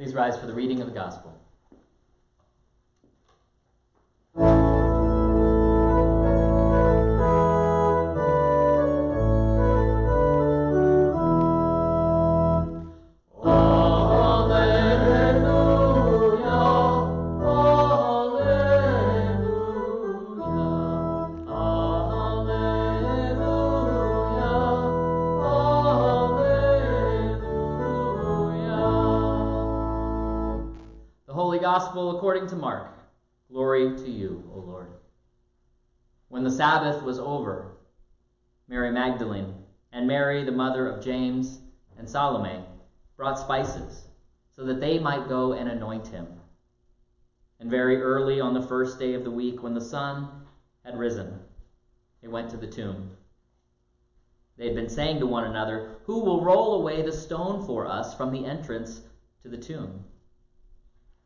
Please rise for the reading of the gospel. Gospel according to Mark. Glory to you, O Lord. When the Sabbath was over, Mary Magdalene and Mary, the mother of James and Salome, brought spices so that they might go and anoint him. And very early on the first day of the week, when the sun had risen, they went to the tomb. They had been saying to one another, Who will roll away the stone for us from the entrance to the tomb?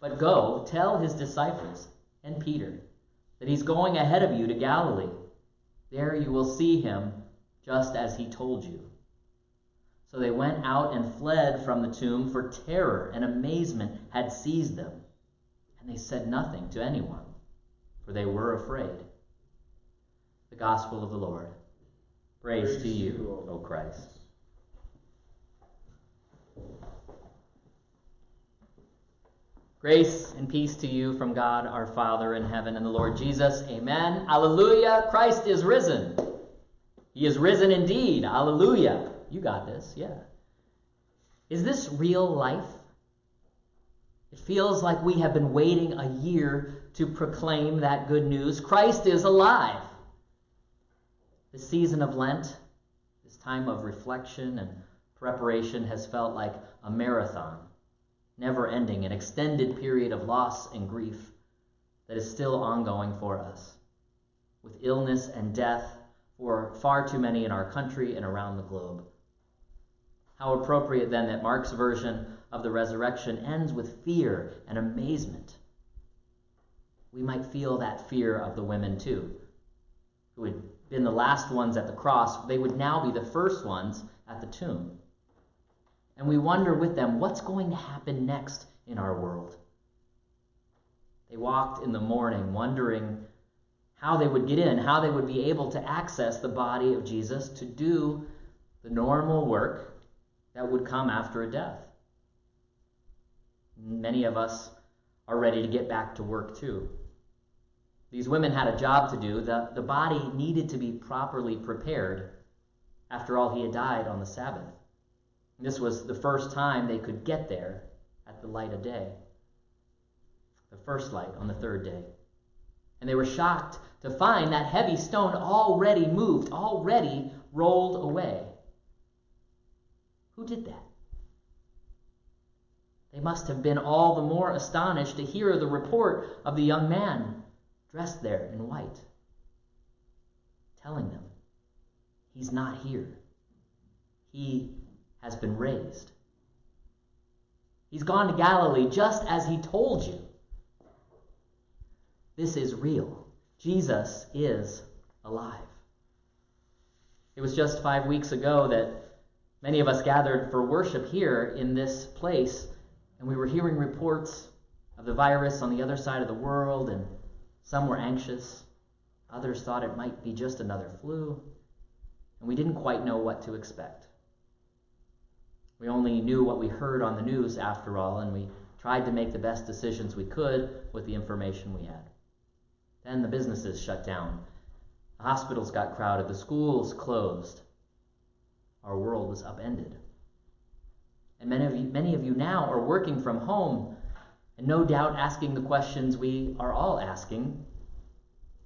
But go, tell his disciples and Peter that he's going ahead of you to Galilee. There you will see him just as he told you. So they went out and fled from the tomb, for terror and amazement had seized them. And they said nothing to anyone, for they were afraid. The Gospel of the Lord. Praise, Praise to you, O Christ. Grace and peace to you from God our Father in heaven and the Lord Jesus. Amen. Alleluia. Christ is risen. He is risen indeed. Alleluia. You got this. Yeah. Is this real life? It feels like we have been waiting a year to proclaim that good news. Christ is alive. The season of Lent, this time of reflection and preparation, has felt like a marathon never ending, an extended period of loss and grief that is still ongoing for us, with illness and death for far too many in our country and around the globe. How appropriate then that Mark's version of the resurrection ends with fear and amazement. We might feel that fear of the women too, who had been the last ones at the cross. They would now be the first ones at the tomb. And we wonder with them what's going to happen next in our world. They walked in the morning wondering how they would get in, how they would be able to access the body of Jesus to do the normal work that would come after a death. Many of us are ready to get back to work too. These women had a job to do. The, the body needed to be properly prepared. After all, he had died on the Sabbath. This was the first time they could get there at the light of day, the first light on the third day. And they were shocked to find that heavy stone already moved, already rolled away. Who did that? They must have been all the more astonished to hear the report of the young man dressed there in white, telling them, He's not here. He has been raised. He's gone to Galilee just as he told you. This is real. Jesus is alive. It was just five weeks ago that many of us gathered for worship here in this place, and we were hearing reports of the virus on the other side of the world, and some were anxious. Others thought it might be just another flu, and we didn't quite know what to expect. We only knew what we heard on the news, after all, and we tried to make the best decisions we could with the information we had. Then the businesses shut down. The hospitals got crowded. The schools closed. Our world was upended. And many of you, many of you now are working from home and no doubt asking the questions we are all asking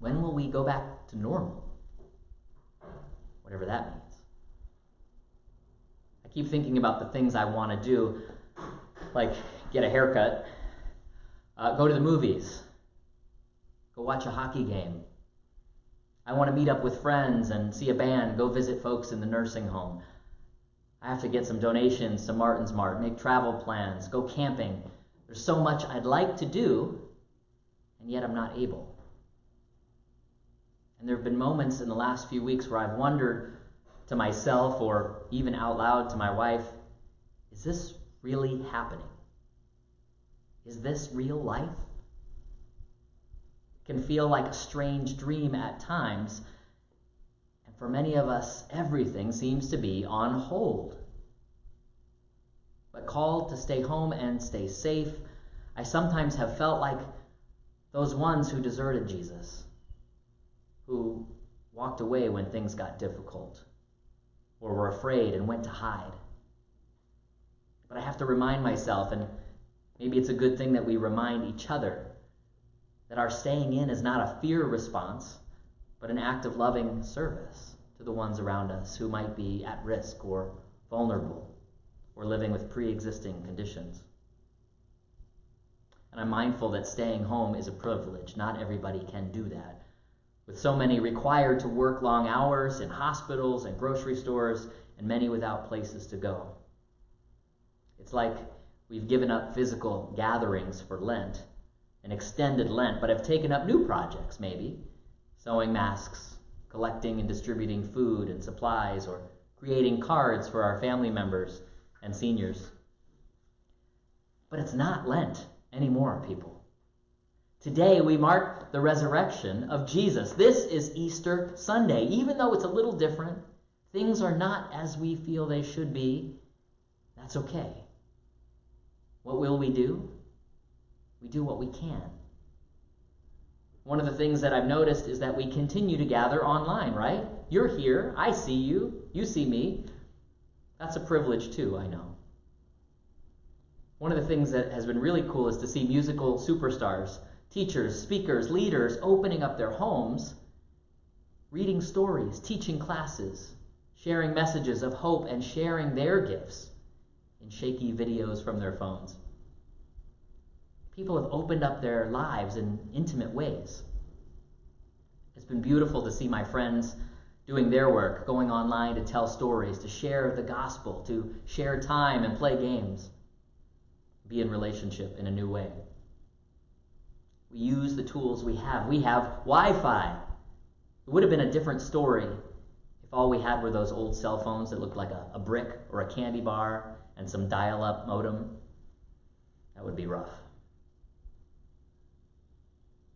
when will we go back to normal? Whatever that means keep thinking about the things I want to do, like get a haircut, uh, go to the movies, go watch a hockey game. I want to meet up with friends and see a band, go visit folks in the nursing home. I have to get some donations to Martin's Mart, make travel plans, go camping. There's so much I'd like to do, and yet I'm not able. And there have been moments in the last few weeks where I've wondered to myself or even out loud to my wife is this really happening? Is this real life? It can feel like a strange dream at times. And for many of us, everything seems to be on hold. But called to stay home and stay safe, I sometimes have felt like those ones who deserted Jesus, who walked away when things got difficult, or were afraid and went to hide. But I have to remind myself, and maybe it's a good thing that we remind each other, that our staying in is not a fear response, but an act of loving service to the ones around us who might be at risk or vulnerable or living with pre existing conditions. And I'm mindful that staying home is a privilege. Not everybody can do that. With so many required to work long hours in hospitals and grocery stores, and many without places to go. It's like we've given up physical gatherings for Lent, an extended Lent, but have taken up new projects, maybe sewing masks, collecting and distributing food and supplies, or creating cards for our family members and seniors. But it's not Lent anymore, people. Today we mark the resurrection of Jesus. This is Easter Sunday. Even though it's a little different, things are not as we feel they should be. That's okay. What will we do? We do what we can. One of the things that I've noticed is that we continue to gather online, right? You're here. I see you. You see me. That's a privilege, too, I know. One of the things that has been really cool is to see musical superstars, teachers, speakers, leaders opening up their homes, reading stories, teaching classes, sharing messages of hope, and sharing their gifts in shaky videos from their phones. People have opened up their lives in intimate ways. It's been beautiful to see my friends doing their work, going online to tell stories, to share the gospel, to share time and play games be in relationship in a new way. We use the tools we have. We have Wi Fi. It would have been a different story if all we had were those old cell phones that looked like a, a brick or a candy bar and some dial up modem. That would be rough.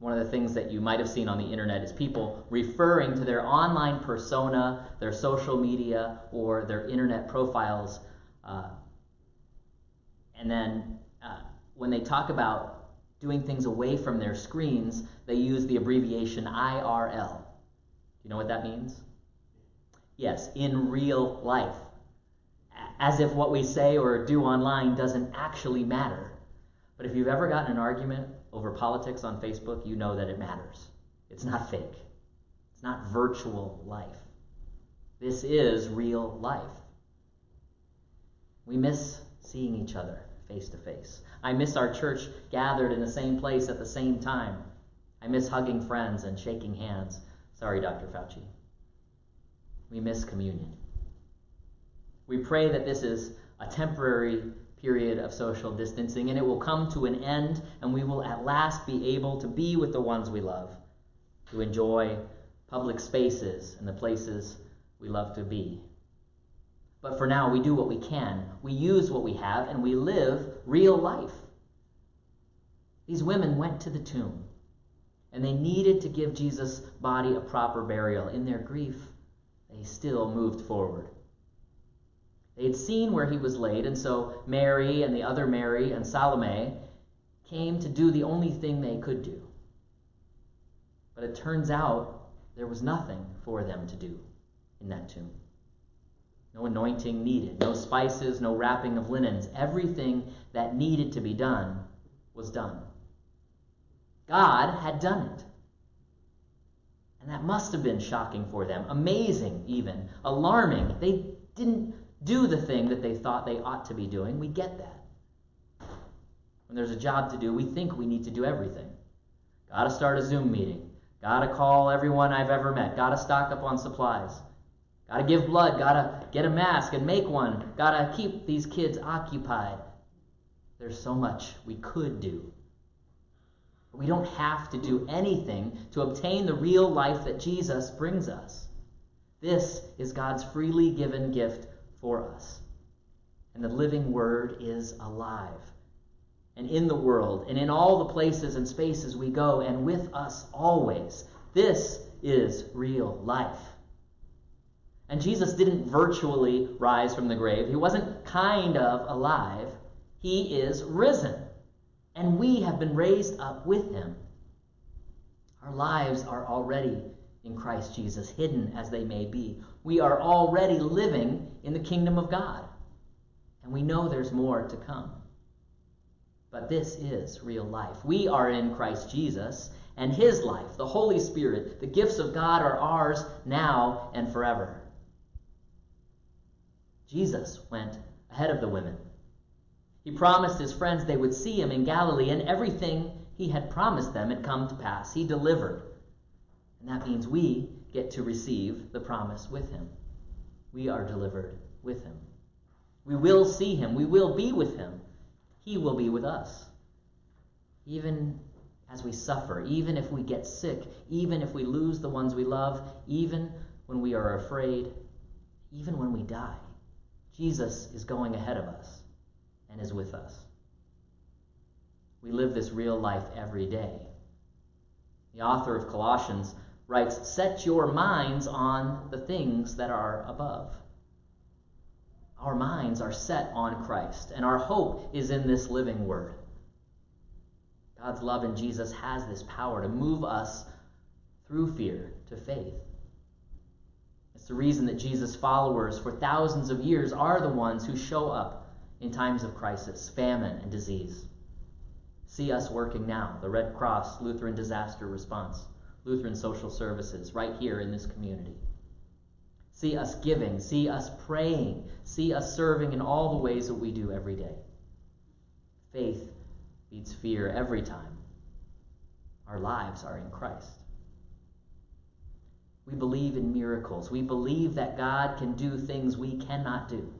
One of the things that you might have seen on the internet is people referring to their online persona, their social media, or their internet profiles uh, and then uh, when they talk about doing things away from their screens, they use the abbreviation IRL. Do you know what that means? Yes, in real life. As if what we say or do online doesn't actually matter. But if you've ever gotten an argument over politics on Facebook, you know that it matters. It's not fake, it's not virtual life. This is real life. We miss seeing each other face to face. I miss our church gathered in the same place at the same time. I miss hugging friends and shaking hands. Sorry, Dr. Fauci. We miss communion. We pray that this is a temporary period of social distancing and it will come to an end and we will at last be able to be with the ones we love, to enjoy public spaces and the places we love to be. But for now, we do what we can. We use what we have and we live real life. These women went to the tomb and they needed to give Jesus' body a proper burial. In their grief, they still moved forward. They had seen where he was laid, and so Mary and the other Mary and Salome came to do the only thing they could do. But it turns out there was nothing for them to do in that tomb. No anointing needed, no spices, no wrapping of linens. Everything that needed to be done was done. God had done it. And that must have been shocking for them, amazing even, alarming. They didn't do the thing that they thought they ought to be doing. We get that. When there's a job to do, we think we need to do everything. Gotta start a Zoom meeting. Gotta call everyone I've ever met. Gotta stock up on supplies. Gotta give blood. Gotta get a mask and make one. Gotta keep these kids occupied. There's so much we could do. We don't have to do anything to obtain the real life that Jesus brings us. This is God's freely given gift for us. And the living word is alive. And in the world, and in all the places and spaces we go, and with us always. This is real life. And Jesus didn't virtually rise from the grave. He wasn't kind of alive. He is risen. And we have been raised up with him. Our lives are already in Christ Jesus, hidden as they may be. We are already living in the kingdom of God. And we know there's more to come. But this is real life. We are in Christ Jesus, and his life, the Holy Spirit, the gifts of God are ours now and forever. Jesus went ahead of the women. He promised his friends they would see him in Galilee, and everything he had promised them had come to pass. He delivered. And that means we get to receive the promise with him. We are delivered with him. We will see him. We will be with him. He will be with us. Even as we suffer, even if we get sick, even if we lose the ones we love, even when we are afraid, even when we die. Jesus is going ahead of us and is with us. We live this real life every day. The author of Colossians writes, Set your minds on the things that are above. Our minds are set on Christ, and our hope is in this living word. God's love in Jesus has this power to move us through fear to faith. The reason that Jesus' followers for thousands of years are the ones who show up in times of crisis, famine, and disease. See us working now, the Red Cross Lutheran Disaster Response, Lutheran Social Services, right here in this community. See us giving, see us praying, see us serving in all the ways that we do every day. Faith beats fear every time. Our lives are in Christ. We believe in miracles. We believe that God can do things we cannot do.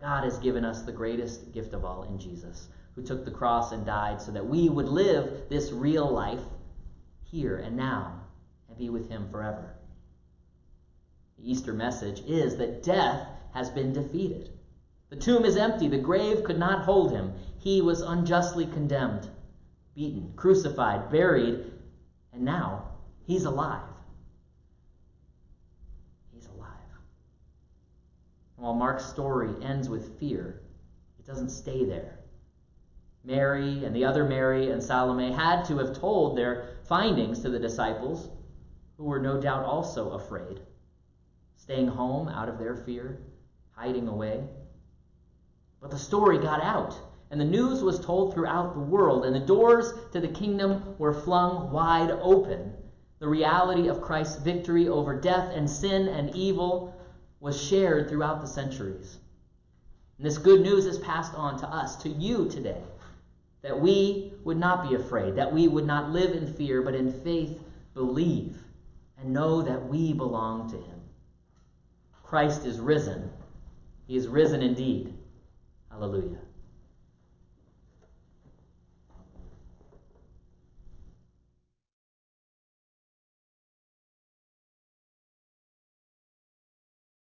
God has given us the greatest gift of all in Jesus, who took the cross and died so that we would live this real life here and now and be with Him forever. The Easter message is that death has been defeated. The tomb is empty. The grave could not hold him. He was unjustly condemned, beaten, crucified, buried, and now he's alive. While Mark's story ends with fear, it doesn't stay there. Mary and the other Mary and Salome had to have told their findings to the disciples, who were no doubt also afraid, staying home out of their fear, hiding away. But the story got out, and the news was told throughout the world, and the doors to the kingdom were flung wide open. The reality of Christ's victory over death and sin and evil was shared throughout the centuries. And this good news is passed on to us, to you today, that we would not be afraid, that we would not live in fear, but in faith believe and know that we belong to Him. Christ is risen. He is risen indeed. Hallelujah.